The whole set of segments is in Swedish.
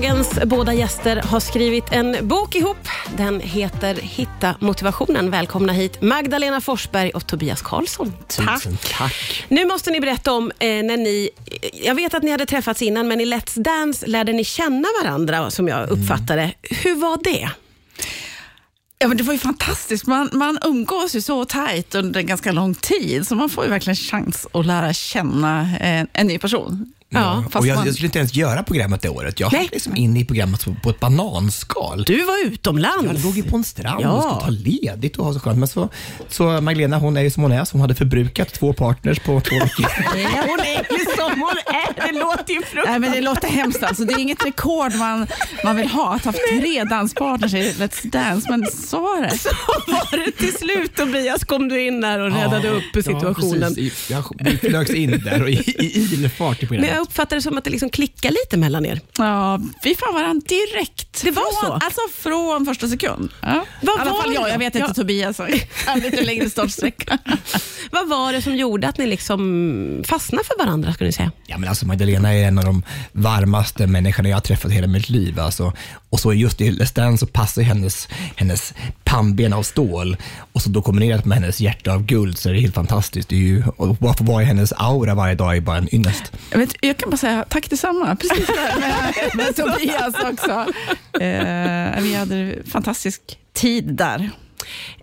Dagens båda gäster har skrivit en bok ihop. Den heter Hitta motivationen. Välkomna hit Magdalena Forsberg och Tobias Karlsson. Tusen tack. Nu måste ni berätta om eh, när ni, jag vet att ni hade träffats innan, men i Let's Dance lärde ni känna varandra som jag uppfattade. Hur var det? Ja, men det var ju fantastiskt. Man, man umgås ju så tajt under en ganska lång tid, så man får ju verkligen chans att lära känna en, en ny person. Ja, och jag, man- jag skulle inte ens göra programmet det året. Jag var liksom inne i programmet på, på ett bananskal. Du var utomlands. Jag låg ju på en strand Ja. och skulle ta ledigt och ha så skönt. Men så, så Magdalena, hon är ju som hon är, så hon hade förbrukat två partners på två veckor. Hon är ju som hon är. Det låter ju fruktansvärt. Nej, men det låter hemskt. Alltså. Det är inget rekord man, man vill ha, att ha tre danspartners i Let's Dance, men så var det. Så var det till slut Tobias kom du in där och räddade upp situationen. Ja, precis. Jag flögs in där och i, i ilfart i Men programmet. Jag uppfattar det som att det liksom klickar lite mellan er. Ja, vi fann varandra direkt. Det var från, så? Alltså från första sekund. Ja. Vad I alla var fall jag, jag vet inte Ja. Tobias. Han lite längre startsträcka. Vad var det som gjorde att ni liksom fastnade för varandra? Ska ni säga? Ja, men alltså Magdalena är en av de varmaste människorna jag har träffat i hela mitt liv. Alltså. Och så just i Let's Dance så passar hennes, hennes pannben av stål och så då kombinerat med hennes hjärta av guld så är det helt fantastiskt. Det är ju, och bara få vara i hennes aura varje dag är bara en ynnest. Jag, vet, jag kan bara säga tack detsamma, precis där med, med Tobias också. Eh, vi hade en fantastisk tid där.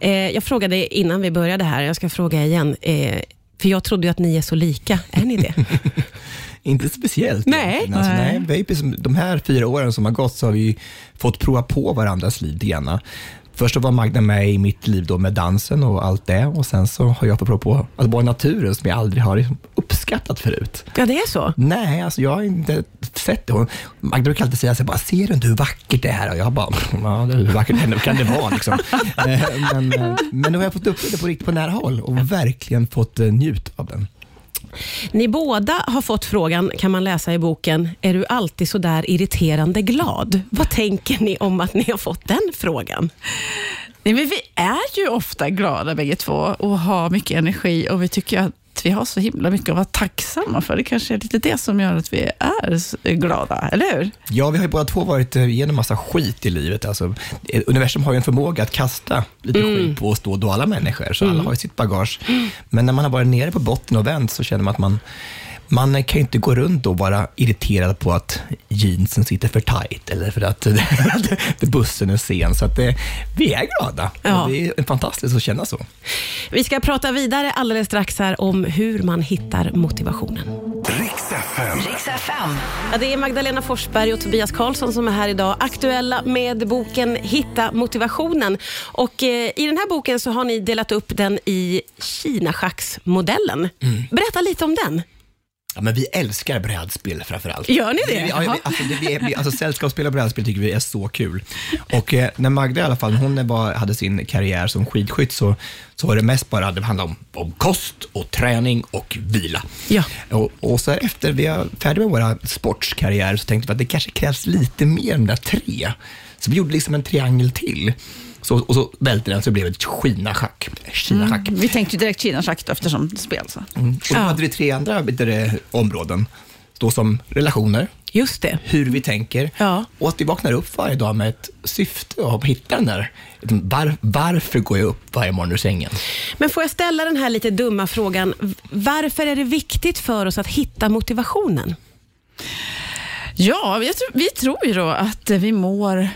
Eh, jag frågade innan vi började här, jag ska fråga igen. Eh, för jag trodde ju att ni är så lika. Är ni det? Inte speciellt. Nej. Alltså, Nej. nej. de här fyra åren som har gått så har vi fått prova på varandras liv grann. Först så var Magda med i mitt liv då med dansen och allt det och sen så har jag fått på att vara i naturen som jag aldrig har uppskattat förut. Ja, det är så. Nej, alltså jag har inte sett det. Hon- Magda brukar alltid säga så här, bara, ser du inte hur vackert det är? Och jag bara, ja, hur vackert kan det- kan det vara? Liksom. Eh, men, eh, men nu har jag fått uppleva det på riktigt på nära håll och verkligen fått eh, njuta av den. Ni båda har fått frågan, kan man läsa i boken, är du alltid så där irriterande glad? Vad tänker ni om att ni har fått den frågan? Nej, men vi är ju ofta glada bägge två och har mycket energi och vi tycker att vi har så himla mycket att vara tacksamma för. Det kanske är lite det som gör att vi är glada, eller hur? Ja, vi har ju båda två varit eh, igenom massa skit i livet. Alltså, eh, universum har ju en förmåga att kasta lite skit på oss då då, alla människor, så alla har ju sitt bagage. Men när man har varit nere på botten och vänt så känner man att man man kan ju inte gå runt och vara irriterad på att jeansen sitter för tight eller för att, bussen är sen. Så att det, vi är glada. Ja. Och Det är fantastiskt att känna så. Vi ska prata vidare alldeles strax här om hur man hittar motivationen. Riks FM. Riks FM. Ja, det är Magdalena Forsberg och Tobias Karlsson som är här idag, aktuella med boken Hitta motivationen. Och, eh, I den här boken så har ni delat upp den i Kinaschacksmodellen. Berätta lite om den. Ja, men vi älskar brädspel framför allt. Gör ni det? Ja, vi, alltså, det vi, alltså, sällskapsspel och brädspel tycker vi är så kul. Och eh, när Magda i alla fall, hon var, hade sin karriär som skidskytt så, så var det mest bara, det handlade om, om kost och träning och vila. Ja. Och, och så efter vi är färdiga med våra sportskarriärer så tänkte vi att det kanske krävs lite mer än de där tre. Så vi gjorde liksom en triangel till. Så, och så välte den så det blev ett Kina-schack. Kina-schack. Vi tänkte ju direkt Kina-schack eftersom det spel. Så. Mm. Och då Ja. hade vi tre andra vet du, områden. Då som relationer, Just det. hur vi tänker Ja. och att vi vaknar upp varje dag med ett syfte och hitta den där, var, varför går jag upp varje morgon ur sängen? Men får jag ställa den här lite dumma frågan. Varför är det viktigt för oss att hitta motivationen? Ja, vi tror, vi tror ju då att vi mår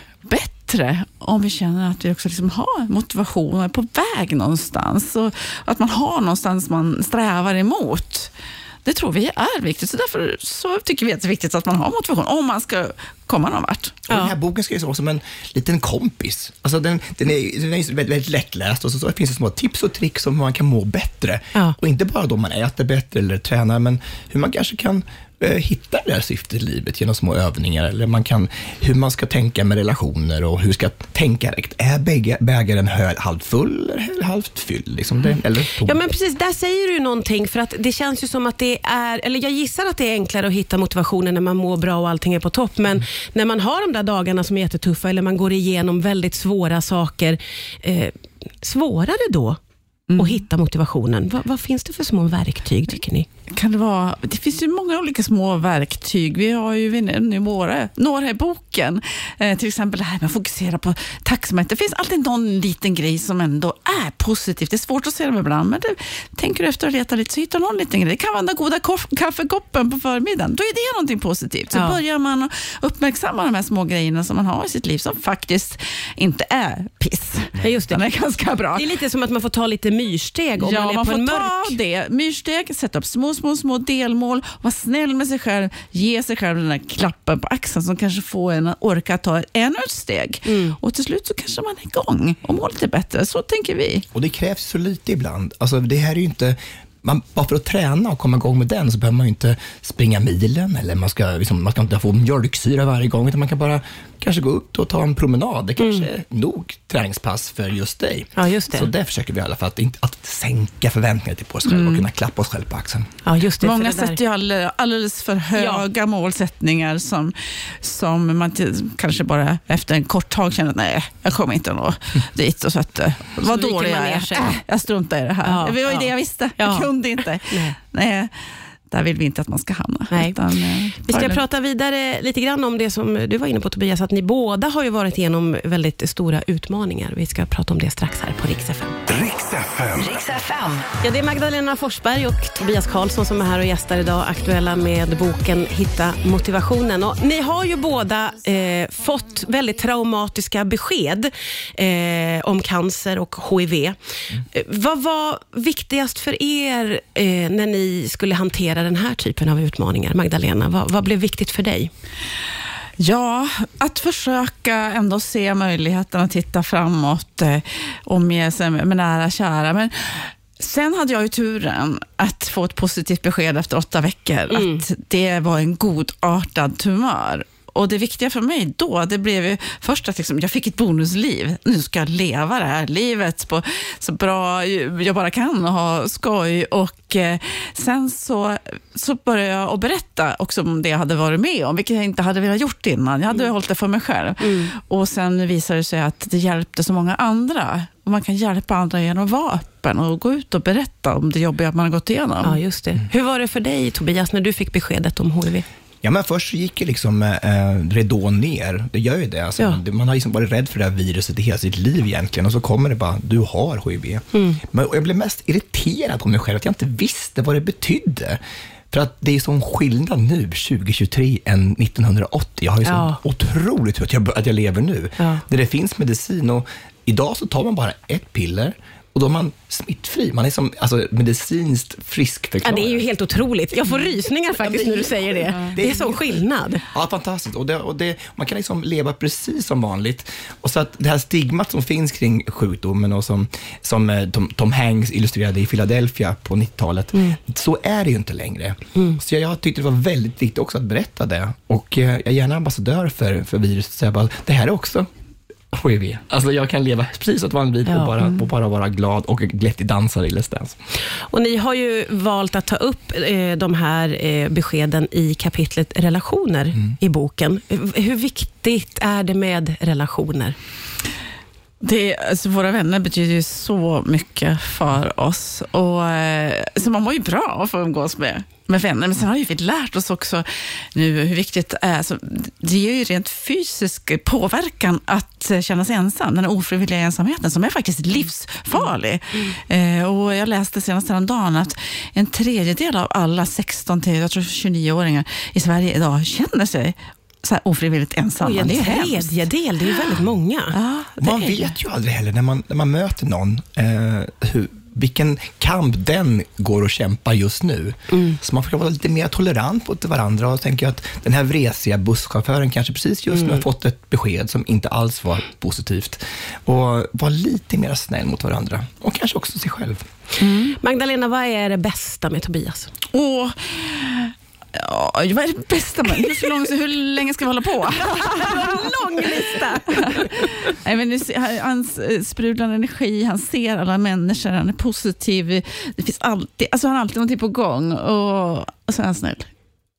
bättre om vi känner att vi också liksom har motivation och är på väg någonstans. Och att man har någonstans man strävar emot. Det tror vi är viktigt, så därför så tycker vi att det är viktigt att man har motivation om man ska komma någon vart. Och Den här boken skrivs också som en liten kompis. Alltså den, den, är, den är väldigt, väldigt lättläst och så, så finns det små tips och tricks om hur man kan må bättre. Ja. Och inte bara då man äter bättre eller tränar, men hur man kanske kan hitta det här syftet i livet genom små övningar. Eller man kan, hur man ska tänka med relationer och hur ska tänka rätt. Är bägaren halvt full eller halvt fylld? Liksom det, eller tom? Ja, men precis. Där säger du någonting, för att det känns ju som att det är, eller jag gissar att det är enklare att hitta motivationen när man mår bra och allting är på topp, men när man har de där dagarna som är jättetuffa eller man går igenom väldigt svåra saker, eh, svårare då och hitta motivationen. Vad, vad finns det för små verktyg, tycker ni? kan det vara, det finns ju många olika små verktyg. Vi har ju några, några i boken. Eh, till exempel det här med att fokusera på tacksamhet. Det finns alltid någon liten grej som ändå är positivt. Det är svårt att se dem ibland, men det, tänker du efter och letar lite så hittar du någon liten grej. Det kan vara den goda kaffekoppen på förmiddagen. Då är det någonting positivt. Så ja. börjar man uppmärksamma de här små grejerna som man har i sitt liv som faktiskt inte är piss. Ja, just det. Den är ganska bra. Det är lite som att man får ta lite myrsteg om ja, man är man på får en mörk... ta det. Myrsteg, sätta upp små, små, små delmål, vara snäll med sig själv, ge sig själv den där klappen på axeln som kanske får en att orka ta ännu ett steg. Mm. Och till slut så kanske man är igång och mår lite bättre. Så tänker vi. Och det krävs så lite ibland. Alltså, det här är ju inte man, bara för att träna och komma igång med den så behöver man ju inte springa milen eller man ska, liksom, man ska inte få mjölksyra varje gång, utan man kan bara kanske gå ut och ta en promenad. Det kanske mm. är nog träningspass för just dig. Ja, just det. Så det försöker vi i alla fall, att, att sänka förväntningarna till på oss själva mm. och kunna klappa oss själva på axeln. Ja, just det, Många sätter ju all, alldeles för höga ja. målsättningar som, som man kanske bara efter en kort tag känner att nej, jag kommer inte nå dit. Och så att, eh, vad dålig jag är. Äh, jag struntar i det här. Ja, det var ju ja. det jag visste. Jag kunde inte. nej. nej där vill vi inte att man ska hamna. Nej. Utan, eh, vi ska prata vidare lite grann om det som du var inne på Tobias, att ni båda har ju varit igenom väldigt stora utmaningar. Vi ska prata om det strax här på Rix FM. Rix FM. Ja, det är Magdalena Forsberg och Tobias Karlsson som är här och gästar idag, aktuella med boken Hitta motivationen. Och ni har ju båda eh, fått väldigt traumatiska besked eh, om cancer och HIV. Mm. Eh, vad var viktigast för er eh, när ni skulle hantera hantera den här typen av utmaningar? Magdalena, vad, vad blev viktigt för dig? Ja, att försöka ändå se möjligheten att titta framåt, eh, omge sig med nära och kära. Men Sen hade jag ju turen att få ett positivt besked efter åtta veckor, mm. att det var en godartad tumör. Och det viktiga för mig då, det blev ju först att liksom, jag fick ett bonusliv. Nu ska jag leva det här livet på så bra jag bara kan och ha skoj. Och eh, sen så, så började jag att berätta också om det jag hade varit med om, vilket jag inte hade velat gjort innan. Jag hade mm. hållit det för mig själv. Mm. Och sen visade det sig att det hjälpte så många andra. Och man kan hjälpa andra genom att vara öppen och gå ut och berätta om det jobbiga man har gått igenom. Ja, just det. Hur var det för dig, Tobias, när du fick beskedet om HIV? Ja, men först så gick ju liksom eh, ridån ner. Det gör ju det. Alltså, ja. man, man har liksom varit rädd för det här viruset i hela sitt liv egentligen och så kommer det bara, du har HIV. Mm. Men jag blev mest irriterad på mig själv, att jag inte visste vad det betydde. För att det är sån skillnad nu, 2023, än 1980. Jag har ju ja. så otroligt tur att jag, att jag lever nu, ja. där det finns medicin. Och idag så tar man bara ett piller och då är man smittfri. Man är som alltså, medicinskt friskförklarad. Ja, det är ju helt otroligt. Jag får rysningar faktiskt när du säger det. Det, det är sån skillnad. Ja, fantastiskt. Och det, och det, man kan liksom leva precis som vanligt. Och så att det här stigmat som finns kring sjukdomen och som, som eh, Tom, Tom Hanks illustrerade i Philadelphia på 90-talet, mm. så är det ju inte längre. Mm. Så jag, jag tyckte det var väldigt viktigt också att berätta det. Och eh, jag är gärna ambassadör för, för viruset. Så jag bara, det här är också HIV. Alltså jag kan leva precis ett vanligt liv ja. och, bara, och bara vara glad och glättig dansare i Let's Dance. Och ni har ju valt att ta upp eh, de här eh, beskeden i kapitlet relationer mm. i boken. Hur viktigt är det med relationer? Det, alltså våra vänner betyder ju så mycket för oss. Och, eh, så man mår ju bra att få umgås med, med vänner. Men sen har ju vi lärt oss också nu hur viktigt det är. Alltså, det ger ju rent fysisk påverkan att känna sig ensam. Den ofrivilliga ensamheten som är faktiskt livsfarlig. Mm. Eh, och jag läste senast häromdagen att en tredjedel av alla 16 till 29-åringar i Sverige idag känner sig så här ofrivilligt ensamma. Oj, en det är tredjedel, det är ju väldigt många. Ja, man vet ju aldrig heller när man, när man möter någon, eh, hur, vilken kamp den går och kämpar just nu. Mm. Så man får vara lite mer tolerant mot varandra och tänka att den här vresiga busschauffören kanske precis just mm. nu har fått ett besked som inte alls var positivt. Och vara lite mer snäll mot varandra och kanske också sig själv. Mm. Magdalena, vad är det bästa med Tobias? Åh, Ja, vad är det bästa med hur, lång, hur länge ska vi hålla på? lång lista! Nej, men hans eh, sprudlande energi, han ser alla människor, han är positiv. Det finns alltid, alltså han har alltid någonting på gång och, och så är han snäll.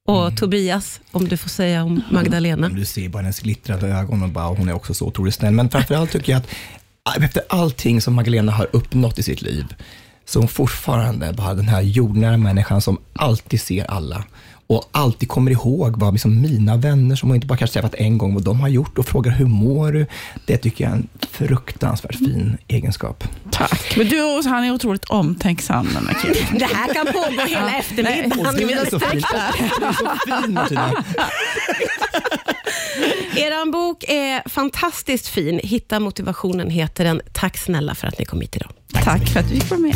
Och mm. Tobias, om du får säga om Magdalena? Du ser bara hennes glittrande ögon och bara, hon är också så otroligt snäll. Men framförallt tycker jag att efter allting som Magdalena har uppnått i sitt liv, så hon fortfarande bara den här jordnära människan som alltid ser alla och alltid kommer ihåg vad liksom mina vänner, som hon inte bara kanske träffat en gång, vad de har gjort och frågar hur mår du? Det tycker jag är en fruktansvärt fin egenskap. Tack. Men du, och han är otroligt omtänksam, den här killen. Det här kan pågå hela eftermiddagen. Och du är så fin, du är så fin Martina. Er bok är fantastiskt fin. Hitta motivationen heter den. Tack snälla för att ni kom hit idag. Tack för att du fick vara med.